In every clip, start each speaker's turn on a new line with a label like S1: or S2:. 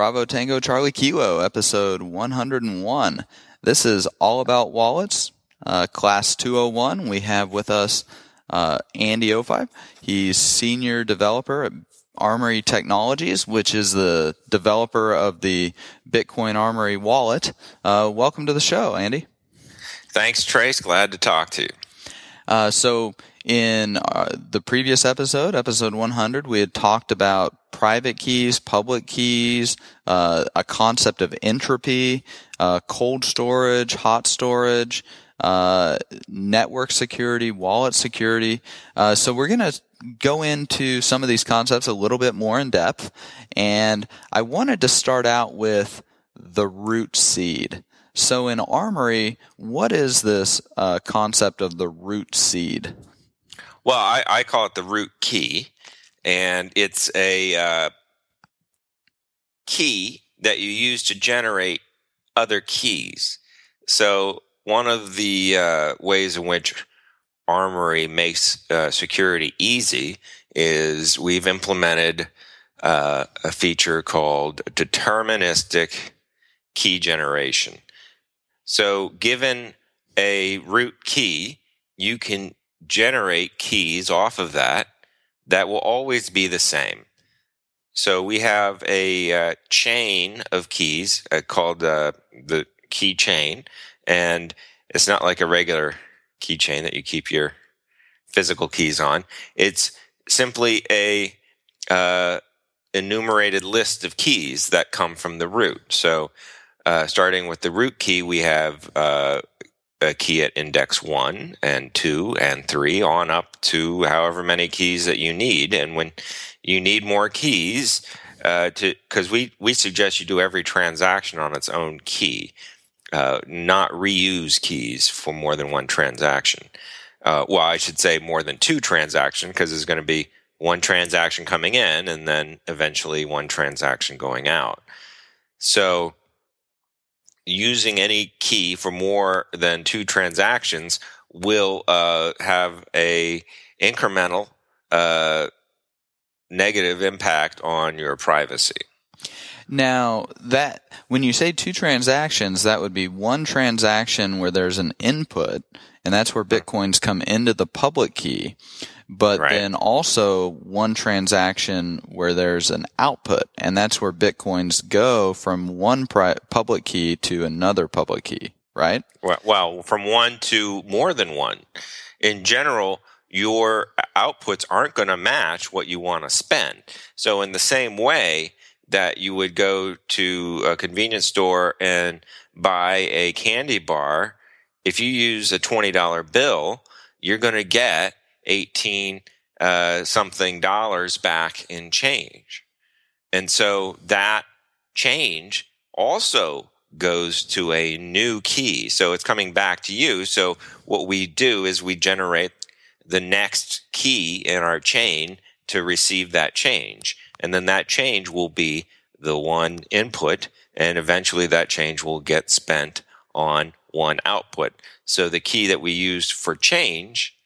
S1: Bravo Tango Charlie Kilo, episode 101. This is all about wallets, uh, class 201. We have with us uh, Andy Offive. He's senior developer at Armory Technologies, which is the developer of the Bitcoin Armory wallet. Uh, welcome to the show, Andy.
S2: Thanks, Trace. Glad to talk to you.
S1: Uh, so, in uh, the previous episode, episode 100, we had talked about private keys, public keys, uh, a concept of entropy, uh, cold storage, hot storage, uh, network security, wallet security. Uh, so we're going to go into some of these concepts a little bit more in depth. And I wanted to start out with the root seed. So in Armory, what is this uh, concept of the root seed?
S2: Well, I, I, call it the root key, and it's a uh, key that you use to generate other keys. So one of the uh, ways in which Armory makes uh, security easy is we've implemented uh, a feature called deterministic key generation. So, given a root key, you can generate keys off of that that will always be the same. So, we have a uh, chain of keys uh, called uh, the key chain, and it's not like a regular keychain that you keep your physical keys on. It's simply a uh, enumerated list of keys that come from the root. So uh, starting with the root key, we have uh, a key at index one and two and three on up to however many keys that you need. And when you need more keys, uh, to because we we suggest you do every transaction on its own key, uh, not reuse keys for more than one transaction. Uh, well, I should say more than two transactions because there's going to be one transaction coming in and then eventually one transaction going out. So using any key for more than two transactions will uh, have a incremental uh, negative impact on your privacy.
S1: Now that when you say two transactions, that would be one transaction where there's an input, and that's where bitcoins come into the public key, but right. then also one transaction where there's an output, and that's where bitcoins go from one pri- public key to another public key, right?
S2: Well, from one to more than one. In general, your outputs aren't going to match what you want to spend. So, in the same way that you would go to a convenience store and buy a candy bar, if you use a $20 bill, you're going to get 18 uh, something dollars back in change. And so that change also goes to a new key. So it's coming back to you. So what we do is we generate the next key in our chain to receive that change. And then that change will be the one input and eventually that change will get spent on one output. So the key that we used for change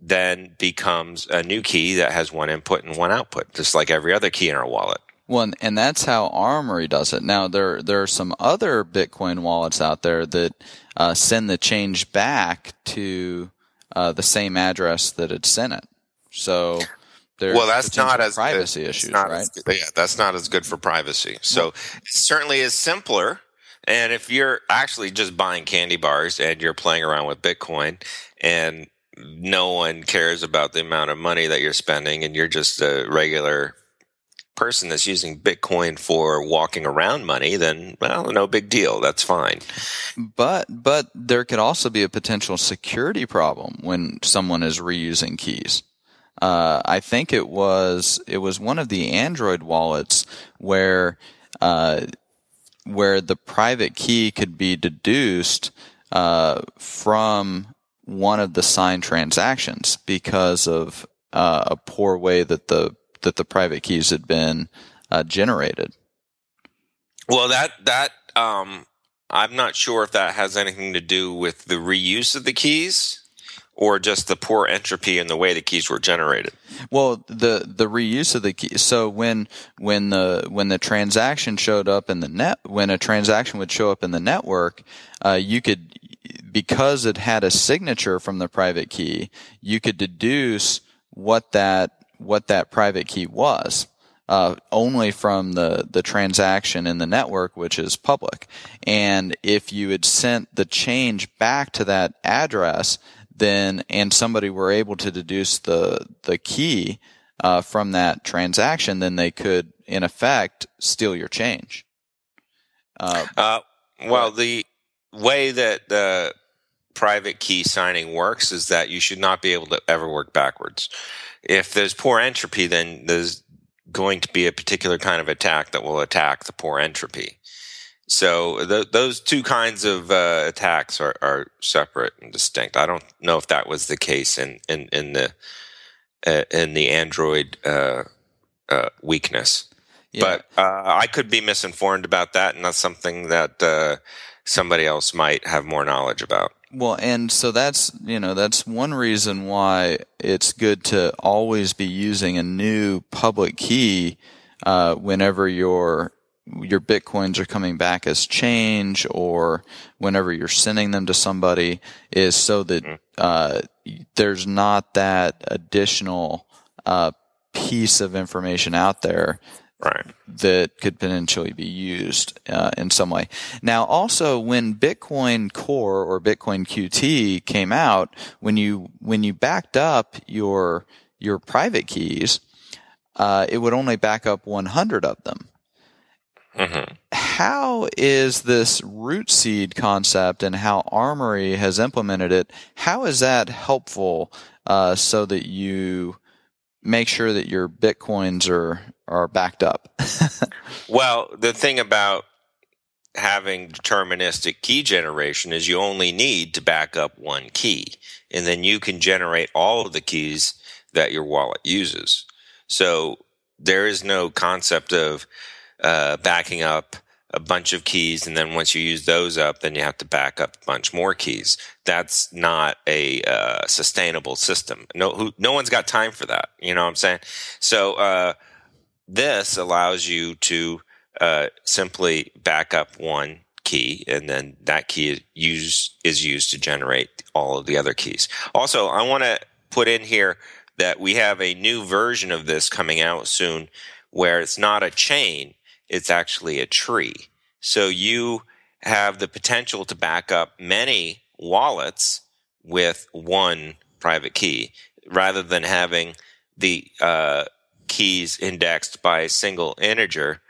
S2: then becomes a new key that has one input and one output, just like every other key in our wallet.
S1: Well, and that's how Armory does it. Now, there there are some other Bitcoin wallets out there that uh, send the change back to uh, the same address that it sent it. So,
S2: well, that's not as
S1: privacy
S2: good.
S1: issues, right?
S2: As, yeah, that's not as good for privacy. So, well, it certainly is simpler. And if you're actually just buying candy bars and you're playing around with Bitcoin and no one cares about the amount of money that you're spending and you're just a regular person that's using Bitcoin for walking around money, then well, no big deal. That's fine.
S1: But but there could also be a potential security problem when someone is reusing keys. Uh, I think it was it was one of the Android wallets where uh, where the private key could be deduced uh, from one of the signed transactions because of uh, a poor way that the that the private keys had been uh, generated.
S2: Well, that that um, I'm not sure if that has anything to do with the reuse of the keys or just the poor entropy in the way the keys were generated.
S1: Well, the the reuse of the key. So when when the when the transaction showed up in the net, when a transaction would show up in the network, uh, you could because it had a signature from the private key, you could deduce what that what that private key was. Uh, only from the, the transaction in the network, which is public. And if you had sent the change back to that address, then and somebody were able to deduce the the key uh, from that transaction, then they could, in effect, steal your change.
S2: Uh, uh, well, the way that the private key signing works is that you should not be able to ever work backwards. If there's poor entropy, then there's going to be a particular kind of attack that will attack the poor entropy. So th- those two kinds of uh, attacks are, are separate and distinct. I don't know if that was the case in in, in the uh, in the Android uh, uh weakness, yeah. but uh, I could be misinformed about that, and that's something that uh, somebody else might have more knowledge about.
S1: Well, and so that's you know that's one reason why it's good to always be using a new public key whenever you're your bitcoins are coming back as change or whenever you're sending them to somebody is so that mm-hmm. uh, there's not that additional uh, piece of information out there
S2: right.
S1: that could potentially be used uh, in some way. Now, also when Bitcoin Core or Bitcoin QT came out, when you when you backed up your your private keys, uh, it would only back up 100 of them. Mm-hmm. How is this root seed concept and how Armory has implemented it? How is that helpful uh, so that you make sure that your bitcoins are are backed up?
S2: well, the thing about having deterministic key generation is you only need to back up one key, and then you can generate all of the keys that your wallet uses. So there is no concept of uh, backing up a bunch of keys, and then once you use those up, then you have to back up a bunch more keys. That's not a uh, sustainable system. No, who, no one's got time for that. You know what I'm saying? So uh, this allows you to uh, simply back up one key, and then that key is used, is used to generate all of the other keys. Also, I want to put in here that we have a new version of this coming out soon, where it's not a chain it's actually a tree. So you have the potential to back up many wallets with one private key rather than having the uh, keys indexed by a single integer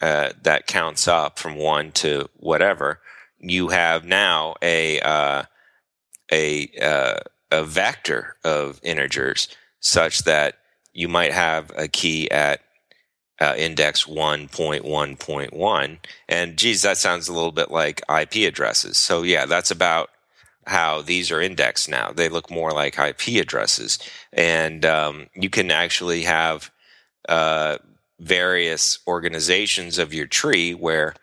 S2: uh, that counts up from one to whatever. You have now a uh, a uh, a vector of integers such that you might have a key at uh, index 1.1.1. And geez, that sounds a little bit like IP addresses. So yeah, that's about how these are indexed now. They look more like IP addresses. And um, you can actually have uh, various organizations of your tree where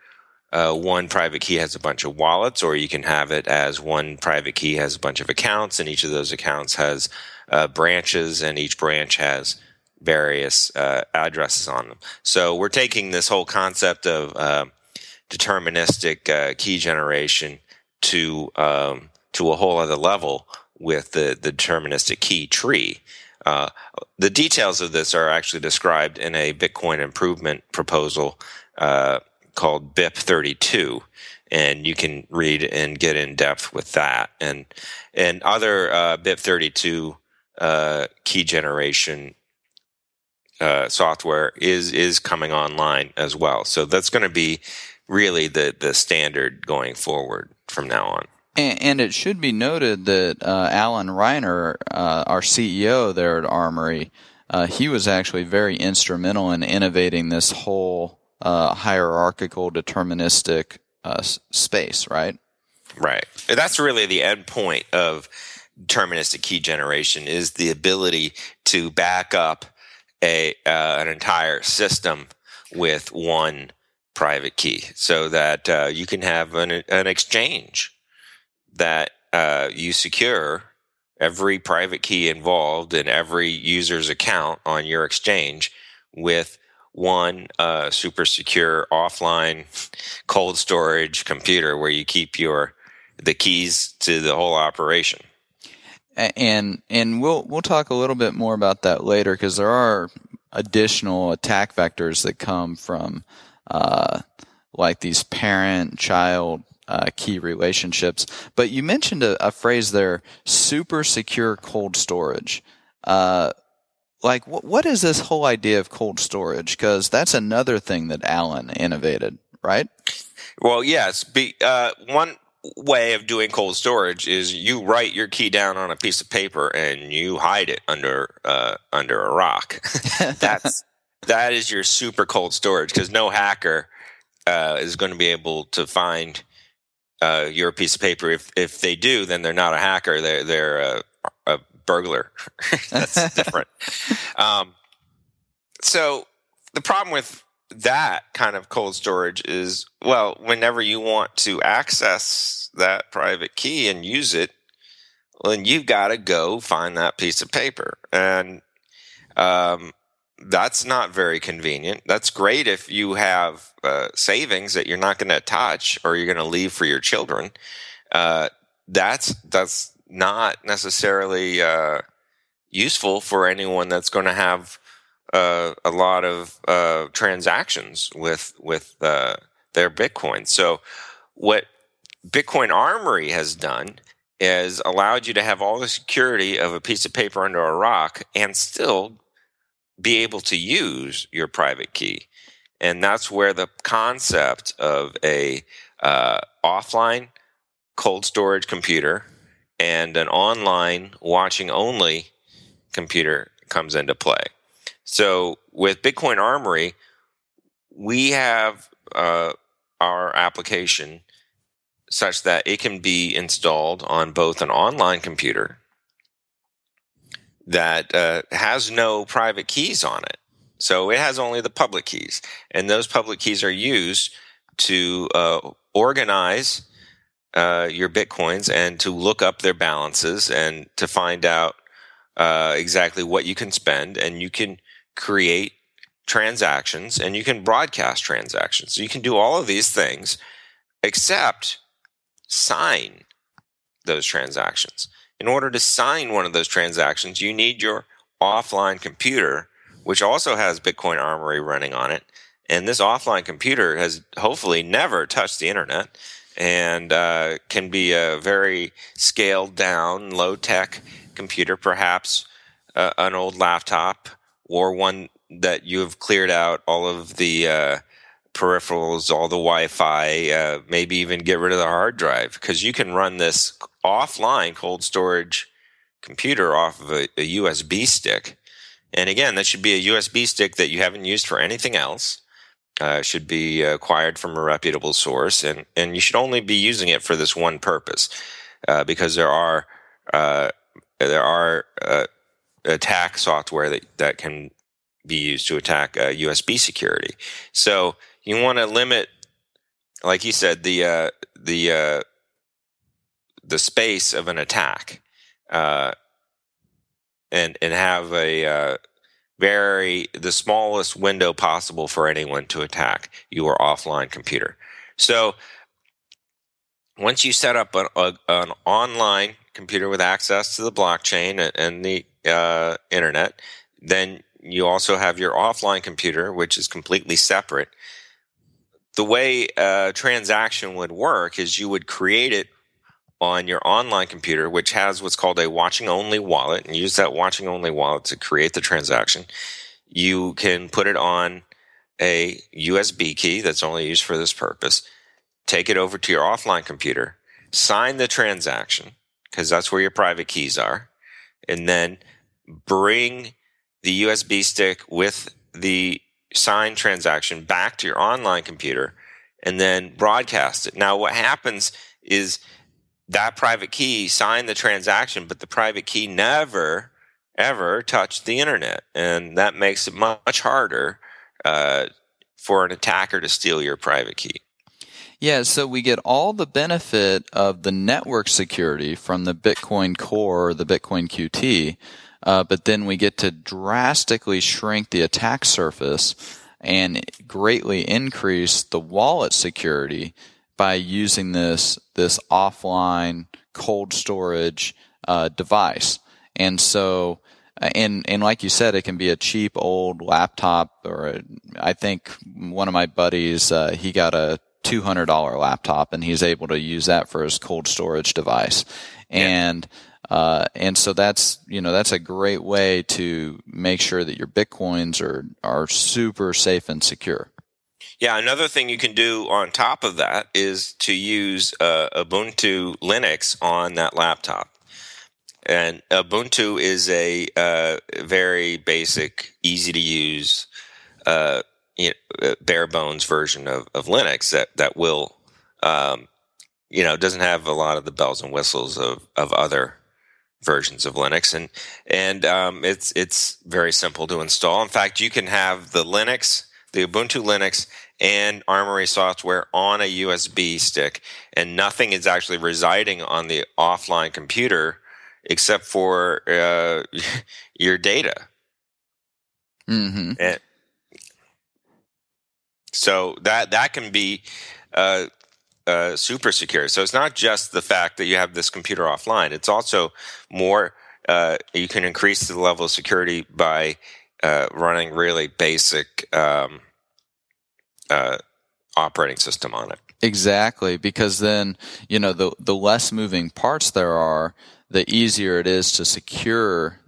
S2: uh, one private key has a bunch of wallets, or you can have it as one private key has a bunch of accounts, and each of those accounts has uh, branches, and each branch has various uh, addresses on them. So we're taking this whole concept of uh, deterministic key generation to um, to a whole other level with the, the deterministic key tree. Uh, the details of this are actually described in a Bitcoin improvement proposal uh, called BIP 32 and you can read and get in depth with that and and other uh, BIP 32 uh, key generation uh, software is is coming online as well. So that's going to be really the the standard going forward from now on.
S1: And, and it should be noted that uh, Alan Reiner, uh, our CEO there at Armory, uh, he was actually very instrumental in innovating this whole uh, hierarchical deterministic uh, space, right?
S2: Right. That's really the end point of deterministic key generation is the ability to back up a uh, an entire system with one private key, so that uh, you can have an an exchange that uh, you secure every private key involved in every user's account on your exchange with one uh, super secure offline cold storage computer where you keep your the keys to the whole operation
S1: and and we'll we'll talk a little bit more about that later because there are additional attack vectors that come from uh, like these parent child uh, key relationships. But you mentioned a, a, phrase there: super secure cold storage. Uh, like, wh- what is this whole idea of cold storage? Because that's another thing that Alan innovated, right?
S2: Well, yes. Be, uh, one way of doing cold storage is you write your key down on a piece of paper and you hide it under uh, under a rock. That's that is your super cold storage because no hacker uh, is going to be able to find uh, your piece of paper. If if they do, then they're not a hacker. They're they're a, a burglar. That's different. Um, so the problem with that kind of cold storage is well, whenever you want to access that private key and use it, then you've got to go find that piece of paper. And um, that's not very convenient. That's great if you have uh, savings that you're not going to touch or you're going to leave for your children. Uh, that's that's not necessarily uh, useful for anyone that's going to have uh, a lot of uh, transactions with with uh, their Bitcoin. So, what Bitcoin Armory has done is allowed you to have all the security of a piece of paper under a rock and still be able to use your private key. And that's where the concept of a uh, offline cold storage computer and an online watching only computer comes into play. So with Bitcoin Armory, we have uh, our application such that it can be installed on both an online computer that uh, has no private keys on it. So it has only the public keys, and those public keys are used to uh, organize uh, your bitcoins and to look up their balances and to find out uh, exactly what you can spend, and you can create transactions and you can broadcast transactions. You can do all of these things except sign those transactions. In order to sign one of those transactions, you need your offline computer, which also has Bitcoin Armory running on it. And this offline computer has hopefully never touched the internet and uh, can be a very scaled down, low tech computer, perhaps uh, an old laptop or one that you have cleared out all of the uh, peripherals, all the Wi-Fi, uh, maybe even get rid of the hard drive because you can run this offline cold storage computer off of a, a, USB stick. And again, that should be a USB stick that you haven't used for anything else. Uh, should be acquired from a reputable source, and and you should only be using it for this one purpose, uh, because there are uh, there are uh, attack software that, that can be used to attack uh, USB security. So you want to limit, like you said, the uh, the uh, the space of an attack, uh, and and have a uh, very the smallest window possible for anyone to attack your offline computer. So once you set up an, a, an online computer with access to the blockchain and, and the uh, internet. Then you also have your offline computer, which is completely separate. The way a transaction would work is you would create it on your online computer, which has what's called a watching only wallet, and use that watching only wallet to create the transaction. you can put it on a USB key that's only used for this purpose, take it over to your offline computer, sign the transaction, because that's where your private keys are, and then bring the USB stick with the signed transaction back to your online computer and then broadcast it. Now, what happens is that private key signed the transaction, but the private key never, ever touched the internet. And that makes it much harder uh, for an attacker to steal your private key.
S1: Yeah, so we get all the benefit of the network security from the Bitcoin Core, the Bitcoin QT, uh, but then we get to drastically shrink the attack surface and greatly increase the wallet security by using this this offline cold storage uh, device. And so, uh, and and like you said, it can be a cheap old laptop, or a, I think one of my buddies uh, he got a two hundred dollar laptop, and he's able to use that for his cold storage device. And uh, and so that's you know that's a great way to make sure that your bitcoins are are super safe and secure.
S2: Yeah, another thing you can do on top of that is to use uh, Ubuntu Linux on that laptop. And Ubuntu is a uh, very basic, easy to use, uh, you know, uh, bare bones version of, of Linux that that will, um, you know, doesn't have a lot of the bells and whistles of of other versions of Linux, and and um, it's it's very simple to install. In fact, you can have the Linux, the Ubuntu Linux, and Armory software on a USB stick, and nothing is actually residing on the offline computer except for uh, your data.
S1: Mm-hmm.
S2: And so that that can be uh, uh, super secure. So it's not just the fact that you have this computer offline. It's also more. Uh, you can increase the level of security by uh, running really basic um, uh, operating system on it.
S1: Exactly, because then you know the the less moving parts there are, the easier it is to secure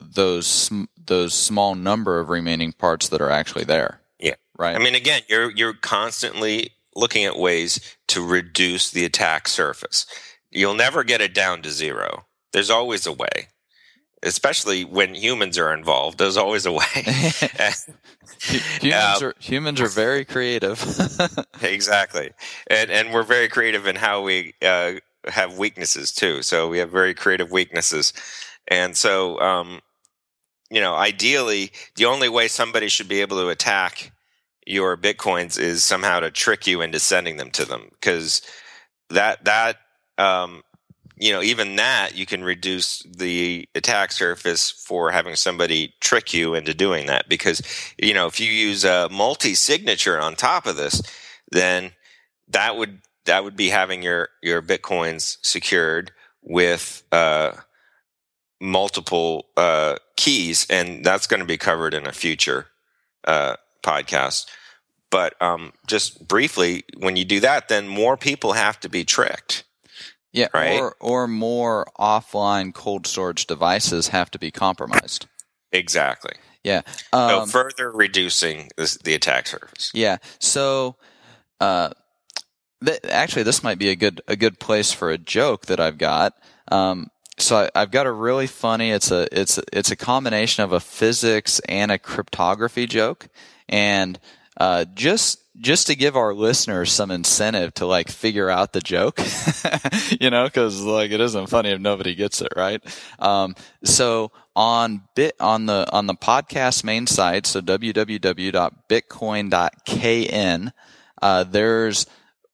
S1: those those small number of remaining parts that are actually there. Right.
S2: I mean, again, you're you're constantly looking at ways to reduce the attack surface. You'll never get it down to zero. There's always a way, especially when humans are involved. There's always a way.
S1: humans, um, are, humans are very creative.
S2: exactly, and and we're very creative in how we uh, have weaknesses too. So we have very creative weaknesses, and so um, you know, ideally, the only way somebody should be able to attack your bitcoins is somehow to trick you into sending them to them because that that um, you know even that you can reduce the attack surface for having somebody trick you into doing that because you know if you use a multi-signature on top of this then that would that would be having your your bitcoins secured with uh, multiple uh, keys and that's going to be covered in a future uh, podcast. But um, just briefly, when you do that, then more people have to be tricked.
S1: Yeah,
S2: right?
S1: or or more offline cold storage devices have to be compromised.
S2: Exactly.
S1: Yeah.
S2: Um, so further reducing this, the attack surface.
S1: Yeah. So, uh, th- actually, this might be a good a good place for a joke that I've got. Um, so I, have got a really funny. It's a it's it's a combination of a physics and a cryptography joke, and uh, just just to give our listeners some incentive to like figure out the joke, you know, because like it isn't funny if nobody gets it right. Um, so on bit on the on the podcast main site, so www.bitcoin.kn, uh, there's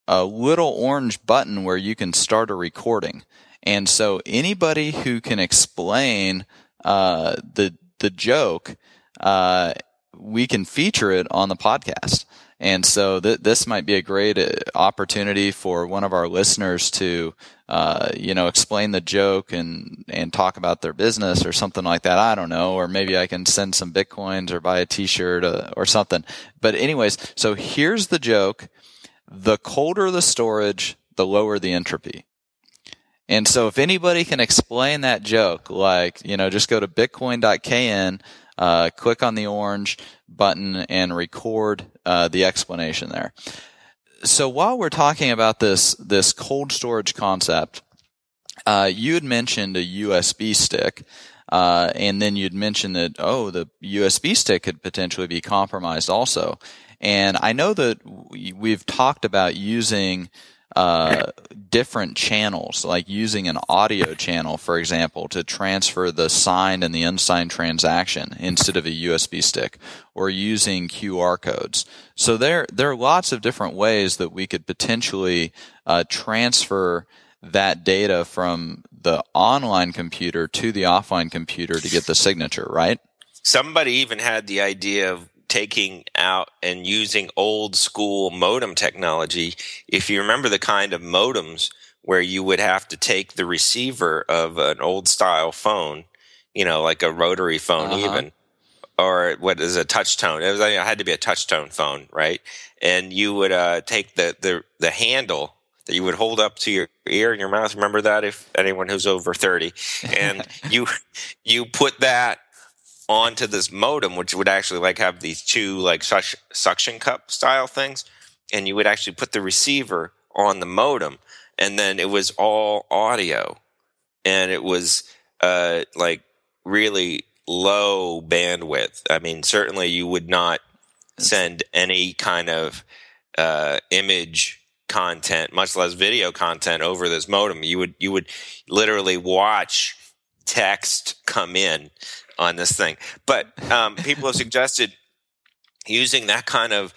S1: a little orange button where you can start a recording. And so anybody who can explain uh, the the joke, uh, we can feature it on the podcast. And so th- this might be a great uh, opportunity for one of our listeners to, uh, you know, explain the joke and, and talk about their business or something like that. I don't know. Or maybe I can send some bitcoins or buy a t-shirt uh, or something. But anyways, so here's the joke. The colder the storage, the lower the entropy. And so if anybody can explain that joke, like, you know, just go to bitcoin.kn, uh, click on the orange button and record uh, the explanation there. So while we're talking about this this cold storage concept, uh, you had mentioned a USB stick. Uh, and then you'd mentioned that, oh, the USB stick could potentially be compromised also. And I know that we've talked about using uh, different channels, like using an audio channel, for example, to transfer the signed and the unsigned transaction instead of a USB stick, or using QR codes. So there, there are lots of different ways that we could potentially uh, transfer that data from the online computer to the offline computer to get the signature, right?
S2: Somebody even had the idea of taking out and using old school modem technology. If you remember the kind of modems where you would have to take the receiver of an old style phone, you know, like a rotary phone, uh-huh. even, or what is a touch tone. It, was, it had to be a touch tone phone, right? And you would uh, take the, the, the handle that you would hold up to your ear and your mouth. Remember that if anyone who's over 30 and you, you put that onto this modem, which would actually like have these two like suction cup style things, and you would actually put the receiver on the modem, and then it was all audio, and it was uh, like really low bandwidth. I mean, certainly you would not send any kind of uh, image content, much less video content, over this modem. You would you would literally watch text come in on this thing. But um, people have suggested using that kind of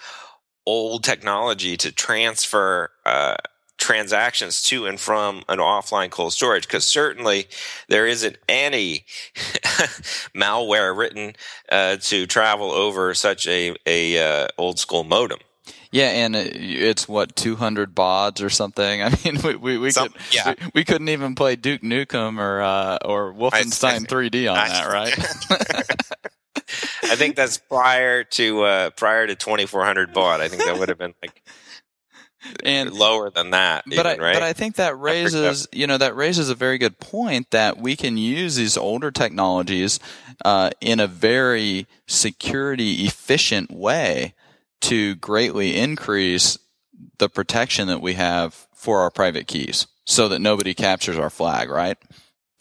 S2: old technology to transfer uh, transactions to and from an offline cold storage because certainly there isn't any malware written uh, to travel over such a, a uh, old school modem.
S1: Yeah, and it's what 200 bauds or something. I mean, we we, we Some, could yeah. we, we, couldn't even play Duke Nukem or uh, or Wolfenstein I, I, 3D on I, that, right?
S2: I think that's prior to uh, prior to 2400 baud. I think that would have been like and lower than that.
S1: But
S2: even,
S1: I,
S2: right?
S1: but I think that raises you know that raises a very good point that we can use these older technologies uh, in a very security efficient way to greatly increase the protection that we have for our private keys so that nobody captures our flag, right?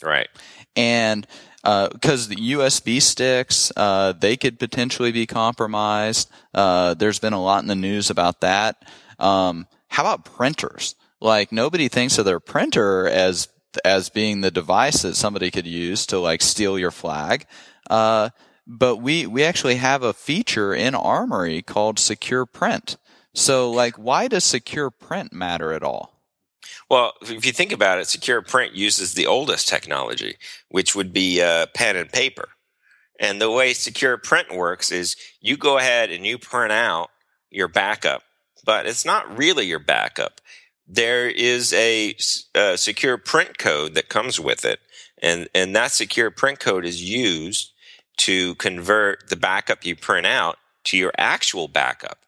S2: Right.
S1: And because uh, the USB sticks, uh, they could potentially be compromised. Uh, there's been a lot in the news about that. Um, how about printers? Like nobody thinks of their printer as as being the device that somebody could use to like steal your flag. Uh, but we we actually have a feature in Armory called Secure Print. So, like, why does Secure Print matter at all?
S2: Well, if you think about it, Secure Print uses the oldest technology, which would be uh, pen and paper. And the way Secure Print works is you go ahead and you print out your backup, but it's not really your backup. There is a, a secure print code that comes with it, and and that secure print code is used to convert the backup you print out to your actual backup.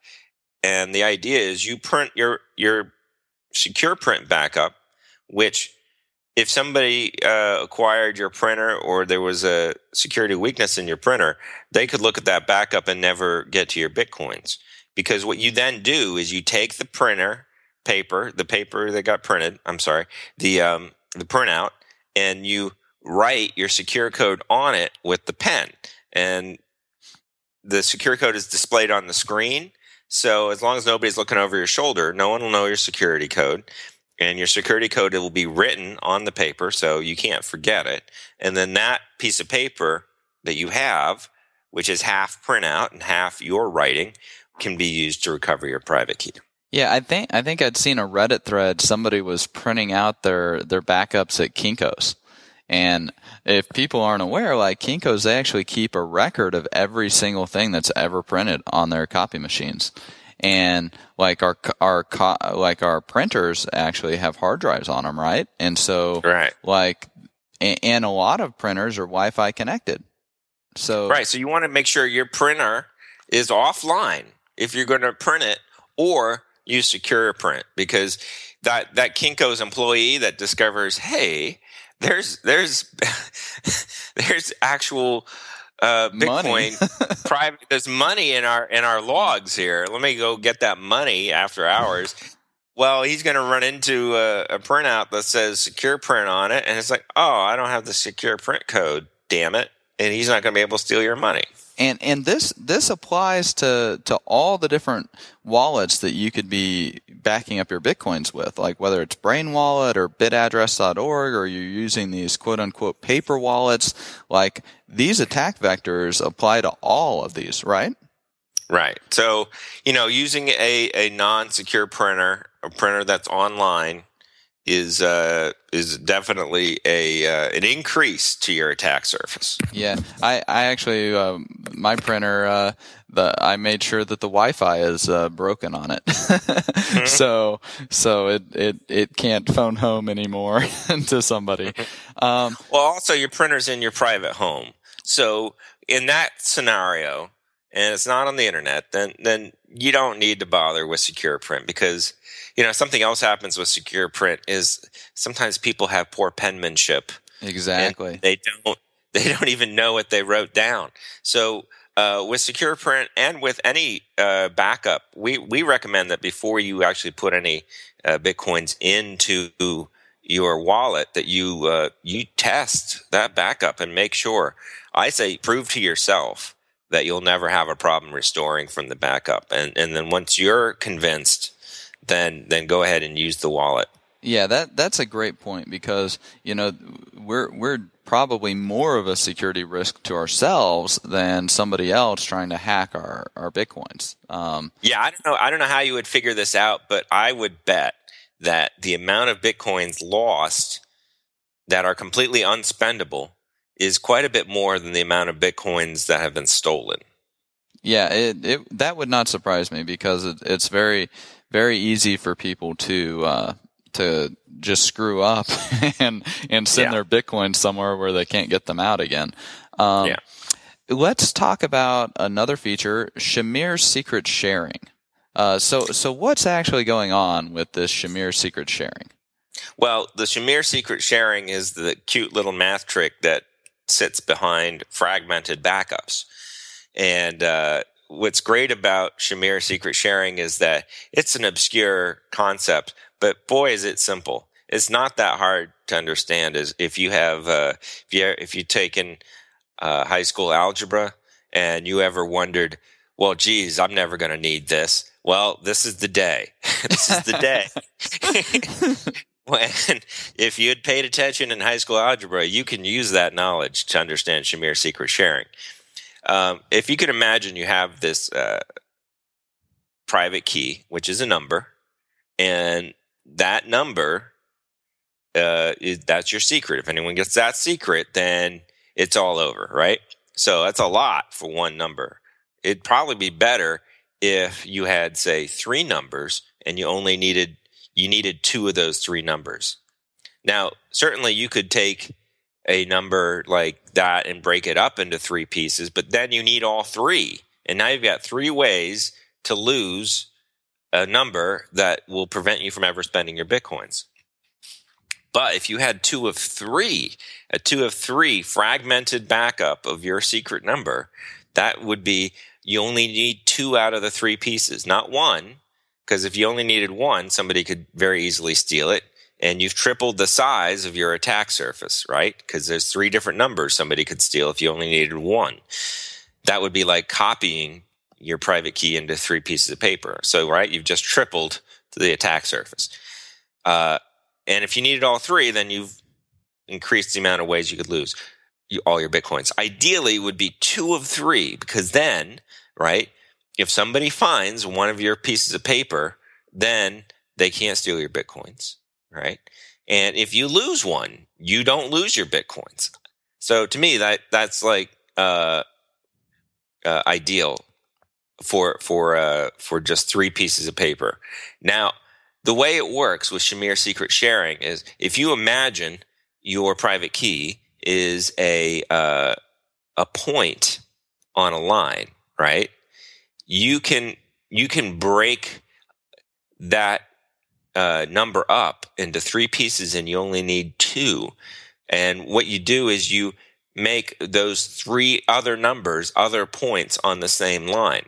S2: And the idea is you print your, your secure print backup, which if somebody uh, acquired your printer or there was a security weakness in your printer, they could look at that backup and never get to your bitcoins. Because what you then do is you take the printer paper, the paper that got printed, I'm sorry, the um, the printout, and you write your secure code on it with the pen. And the secure code is displayed on the screen. So as long as nobody's looking over your shoulder, no one will know your security code. And your security code it will be written on the paper, so you can't forget it. And then that piece of paper that you have, which is half printout and half your writing, can be used to recover your private key.
S1: Yeah, I think I think I'd seen a Reddit thread. Somebody was printing out their their backups at Kinkos, and if people aren't aware, like Kinko's, they actually keep a record of every single thing that's ever printed on their copy machines. And like our our like our printers actually have hard drives on them, right? And so,
S2: right.
S1: like, and a lot of printers are Wi-Fi connected. So
S2: right, so you want to make sure your printer is offline if you're going to print it, or use secure print because that that Kinko's employee that discovers, hey, there's there's there's actual uh, Bitcoin private. There's money in our in our logs here. Let me go get that money after hours. Well, he's going to run into a, a, printout that says secure print on it, and it's like, oh, I don't have the secure print code. Damn it! And he's not going to be able to steal your money
S1: and and this this applies to to all the different wallets that you could be backing up your bitcoins with like whether it's brain wallet or bitaddress.org or you're using these quote unquote paper wallets like these attack vectors apply to all of these right?
S2: Right. So you know using a a non-secure printer a printer that's online is uh, is definitely a uh, an increase to your attack surface.
S1: Yeah, I I actually uh, my printer uh, the I made sure that the Wi-Fi is uh, broken on it, mm-hmm. so so it, it it can't phone home anymore to somebody.
S2: Um, well, also your printer's in your private home, so in that scenario, and it's not on the internet, then then you don't need to bother with secure print because you know something else happens with secure print is sometimes people have poor penmanship.
S1: Exactly.
S2: They don't they don't even know what they wrote down. So uh, with secure print and with any uh, backup we we recommend that before you actually put any uh, bitcoins into your wallet that you uh, you test that backup and make sure i say prove to yourself that you'll never have a problem restoring from the backup. And and then once you're convinced then then go ahead and use the wallet.
S1: Yeah, that that's a great point because you know we're we're probably more of a security risk to ourselves than somebody else trying to hack our our bitcoins.
S2: Um, yeah, I don't know. I don't know how you would figure this out, but I would bet that the amount of bitcoins lost that are completely unspendable is quite a bit more than the amount of bitcoins that have been stolen.
S1: Yeah, it, it that would not surprise me because it, it's very very easy for people to uh, to just screw up and and send yeah. their Bitcoin somewhere where they can't get them out again. Um, yeah. Let's talk about another feature, Shamir secret sharing. Uh, so so what's actually going on with this Shamir secret sharing?
S2: Well, the Shamir secret sharing is the cute little math trick that sits behind fragmented backups. And uh, what's great about Shamir secret sharing is that it's an obscure concept, but boy, is it simple. It's not that hard to understand. Is if you have uh, if you if you've taken uh, high school algebra and you ever wondered, well, geez, I'm never going to need this. Well, this is the day. this is the day. when if you had paid attention in high school algebra, you can use that knowledge to understand Shamir secret sharing. Um, if you could imagine, you have this uh, private key, which is a number, and that number uh, is, that's your secret. If anyone gets that secret, then it's all over, right? So that's a lot for one number. It'd probably be better if you had, say, three numbers and you only needed you needed two of those three numbers. Now, certainly you could take a number like that and break it up into three pieces, but then you need all three. And now you've got three ways to lose a number that will prevent you from ever spending your bitcoins. But if you had two of three, a two of three fragmented backup of your secret number, that would be you only need two out of the three pieces, not one. Because if you only needed one, somebody could very easily steal it and you've tripled the size of your attack surface, right? Because there's three different numbers somebody could steal if you only needed one. That would be like copying your private key into three pieces of paper. So, right, you've just tripled the attack surface. Uh, and if you needed all three, then you've increased the amount of ways you could lose you, all your bitcoins. Ideally, would be two of three because then, right, if somebody finds one of your pieces of paper, then they can't steal your bitcoins right? And if you lose one, you don't lose your bitcoins. So to me, that that's like uh, uh, ideal for for uh, for just three pieces of paper. Now, the way it works with Shamir secret sharing is if you imagine your private key is a uh, a point on a line, right? You can you can break that uh, number up into three pieces and you only need two. And what you do is you make those three other numbers other points on the same line.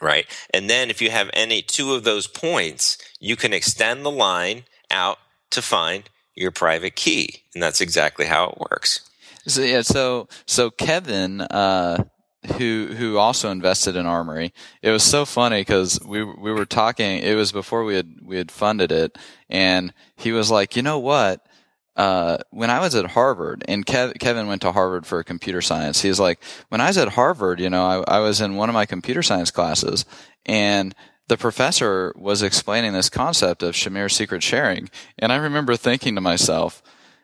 S2: Right. And then if you have any two of those points, you can extend the line out to find your private key. And that's exactly how it works.
S1: So yeah, so so Kevin, uh, who who also invested in Armory, it was so funny because we we were talking. It was before we had we had funded it, and he was like, you know what? Uh, when I was at Harvard, and Kev, Kevin went to Harvard for computer science, he's like, when I was at Harvard, you know, I, I was in one of my computer science classes, and the professor was explaining this concept of Shamir secret sharing, and I remember thinking to myself,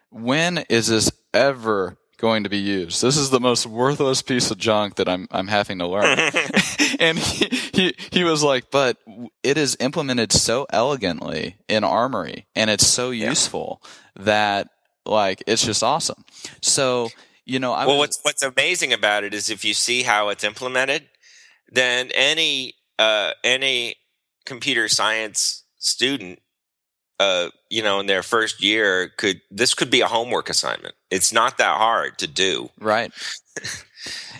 S1: when is this ever going to be used. This is the most worthless piece of junk that I'm I'm having to learn. and he, he he was like, but it is implemented so elegantly in Armory, and it's so yeah. useful that like it's just awesome. So you know, I
S2: well, was, what's what's amazing about it is if you see how it's implemented, then any uh, any computer science student uh, you know, in their first year could this could be a homework assignment. It's not that hard to do.
S1: Right.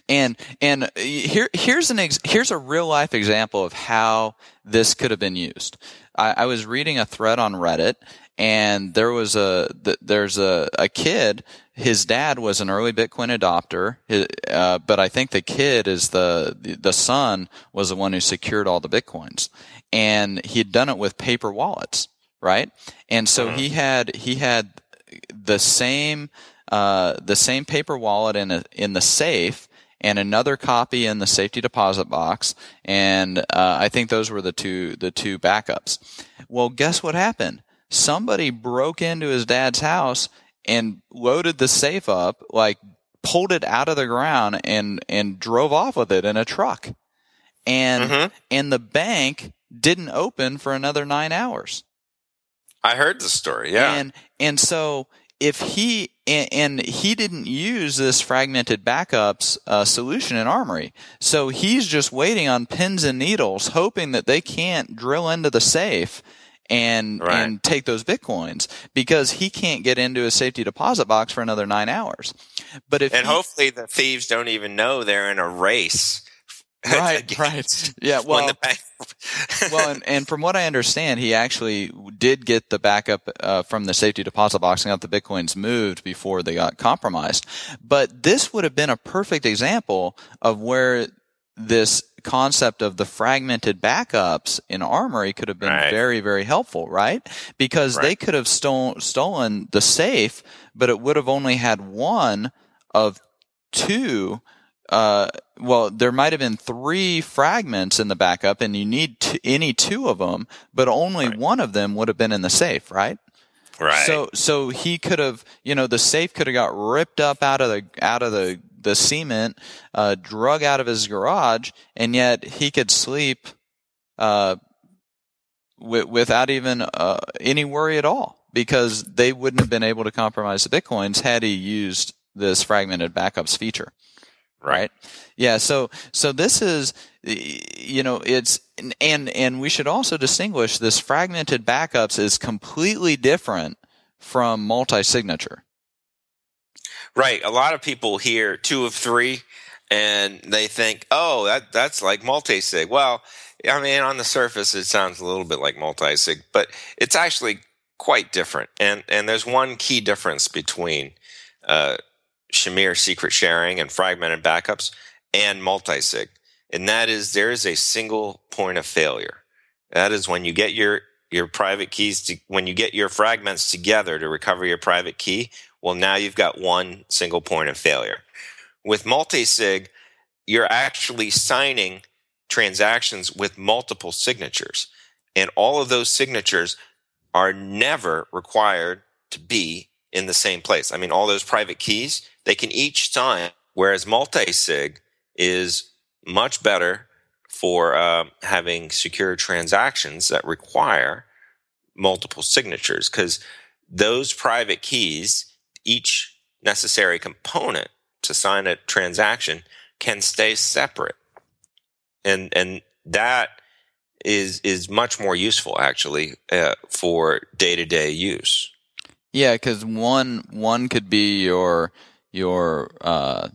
S1: and and here here's an ex, here's a real life example of how this could have been used. I, I was reading a thread on Reddit, and there was a there's a, a kid. His dad was an early Bitcoin adopter, uh, but I think the kid is the the son was the one who secured all the bitcoins, and he had done it with paper wallets right? And so he mm-hmm. had he had the same uh, the same paper wallet in a, in the safe and another copy in the safety deposit box, and uh, I think those were the two the two backups. Well, guess what happened? Somebody broke into his dad's house and loaded the safe up, like pulled it out of the ground and and drove off with it in a truck, and mm-hmm. and the bank didn't open for another nine hours.
S2: I heard the story. Yeah.
S1: And and so if he and, and he didn't use this fragmented backups uh, solution in Armory, so he's just waiting on pins and needles, hoping that they can't drill into the safe and right. and take those bitcoins because he can't get into a safety deposit box for another nine hours. But if
S2: and
S1: he,
S2: hopefully the thieves don't even know they're in a race
S1: right, right. Yeah, well, well, and, and from what I understand, he actually did get the backup uh, from the safety deposit box and got the bitcoins moved before they got compromised. But this would have been a perfect example of where this concept of the fragmented backups in Armory could have been right. very, very helpful, right? Because right. they could have stole, stolen the safe, but it would have only had one of two uh, well, there might have been three fragments in the backup, and you need to, any two of them, but only right. one of them would have been in the safe, right?
S2: Right.
S1: So, so he could have, you know, the safe could have got ripped up out of the out of the the cement, uh, drug out of his garage, and yet he could sleep, uh, w- without even uh, any worry at all because they wouldn't have been able to compromise the bitcoins had he used this fragmented backups feature right? Yeah. So, so this is, you know, it's, and, and we should also distinguish this fragmented backups is completely different from multi-signature.
S2: Right. A lot of people hear two of three and they think, oh, that, that's like multi-sig. Well, I mean, on the surface, it sounds a little bit like multi-sig, but it's actually quite different. And, and there's one key difference between, uh, Shamir secret sharing and fragmented backups and multisig. And that is there is a single point of failure. That is when you get your your private keys to when you get your fragments together to recover your private key. Well, now you've got one single point of failure. With multisig, you're actually signing transactions with multiple signatures. And all of those signatures are never required to be in the same place. I mean, all those private keys, they can each sign, whereas multi-sig is much better for uh, having secure transactions that require multiple signatures because those private keys, each necessary component to sign a transaction can stay separate. And, and that is, is much more useful actually uh, for day to day use.
S1: Yeah, because one one could be your your uh,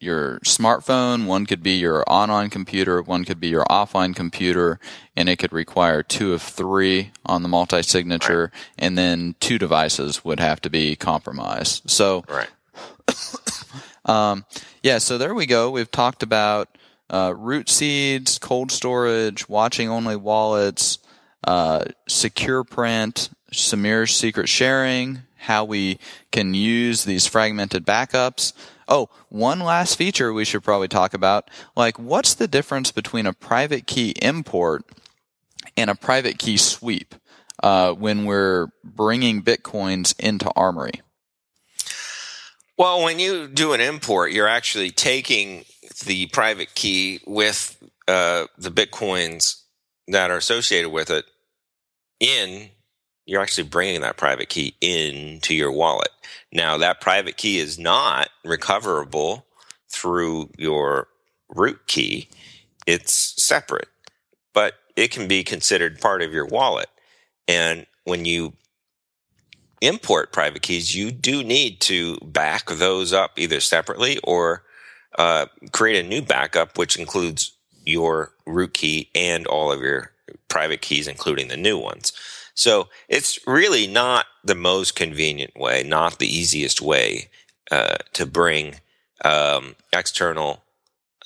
S1: your smartphone, one could be your online computer, one could be your offline computer, and it could require two of three on the multi signature, right. and then two devices would have to be compromised. So,
S2: right.
S1: um, yeah, so there we go. We've talked about uh, root seeds, cold storage, watching only wallets, uh, secure print, Shamir's secret sharing, how we can use these fragmented backups. Oh, one last feature we should probably talk about. Like, what's the difference between a private key import and a private key sweep uh, when we're bringing bitcoins into Armory?
S2: Well, when you do an import, you're actually taking the private key with uh, the bitcoins that are associated with it in you're actually bringing that private key into your wallet. Now, that private key is not recoverable through your root key, it's separate, but it can be considered part of your wallet. And when you import private keys, you do need to back those up either separately or uh, create a new backup, which includes your root key and all of your private keys, including the new ones. So it's really not the most convenient way, not the easiest way uh, to bring um, external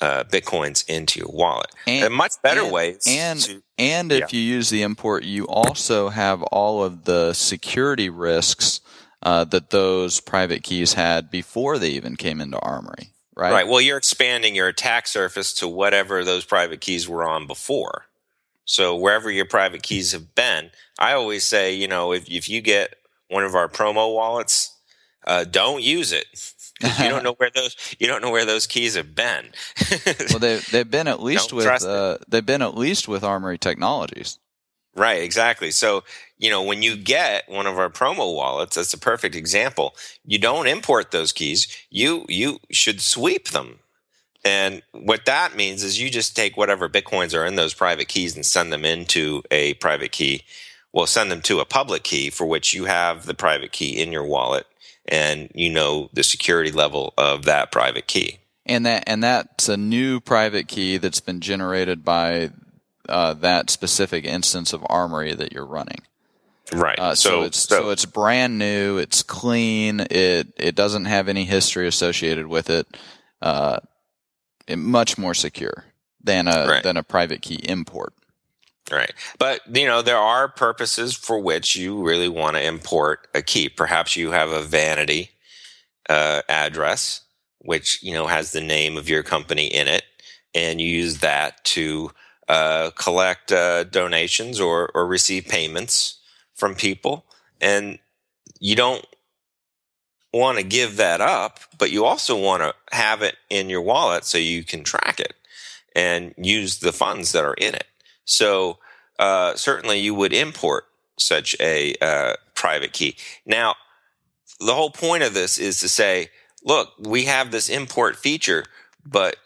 S2: uh, bitcoins into your wallet. And, a much better
S1: and,
S2: way.
S1: And to, and if yeah. you use the import, you also have all of the security risks uh, that those private keys had before they even came into Armory. Right.
S2: Right. Well, you're expanding your attack surface to whatever those private keys were on before. So wherever your private keys have been, I always say, you know, if if you get one of our promo wallets, uh, don't use it. you don't know where those you don't know where those keys have been.
S1: well, they they've been at least don't with uh, they've been at least with Armory Technologies.
S2: Right, exactly. So, you know, when you get one of our promo wallets, that's a perfect example. You don't import those keys. You you should sweep them. And what that means is you just take whatever bitcoins are in those private keys and send them into a private key. Well, send them to a public key for which you have the private key in your wallet and you know the security level of that private key.
S1: And that and that's a new private key that's been generated by uh, that specific instance of Armory that you're running.
S2: Right.
S1: Uh, so, so, it's so, so, it's brand new. It's clean. It it doesn't have any history associated with it. Uh, much more secure than a right. than a private key import.
S2: Right. But, you know, there are purposes for which you really want to import a key. Perhaps you have a vanity uh, address, which, you know, has the name of your company in it, and you use that to uh, collect uh, donations or, or receive payments from people. And you don't want to give that up, but you also want to have it in your wallet so you can track it and use the funds that are in it. So uh, certainly you would import such a uh, private key. Now, the whole point of this is to say, look, we have this import feature, but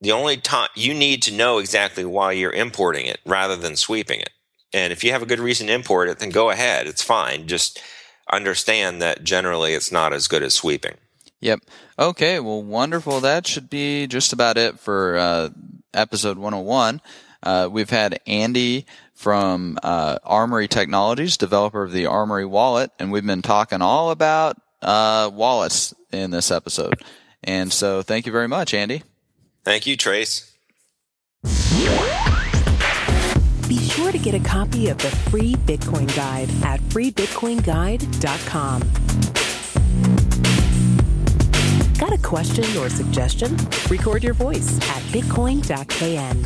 S2: the only time you need to know exactly why you're importing it rather than sweeping it. And if you have a good reason to import it, then go ahead. It's fine. Just understand that generally it's not as good as sweeping.
S1: Yep. Okay. Well, wonderful. That should be just about it for uh, episode 101. Uh, we've had Andy from uh, Armory Technologies, developer of the Armory Wallet, and we've been talking all about uh, wallets in this episode. And so, thank you very much, Andy.
S2: Thank you, Trace.
S3: Be sure to get a copy of the free Bitcoin Guide at freebitcoinguide.com. Got a question or suggestion? Record your voice at bitcoin.kn.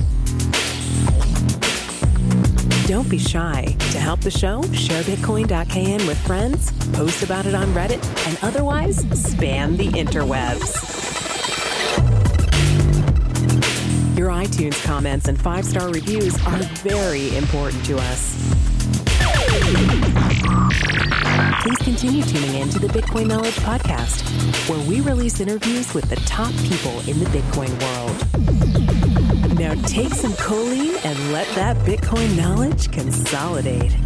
S3: Don't be shy. To help the show, share Bitcoin.kn with friends, post about it on Reddit, and otherwise spam the interwebs. Your iTunes comments and five star reviews are very important to us. Please continue tuning in to the Bitcoin Knowledge Podcast, where we release interviews with the top people in the Bitcoin world. Now take some choline and let that Bitcoin knowledge consolidate.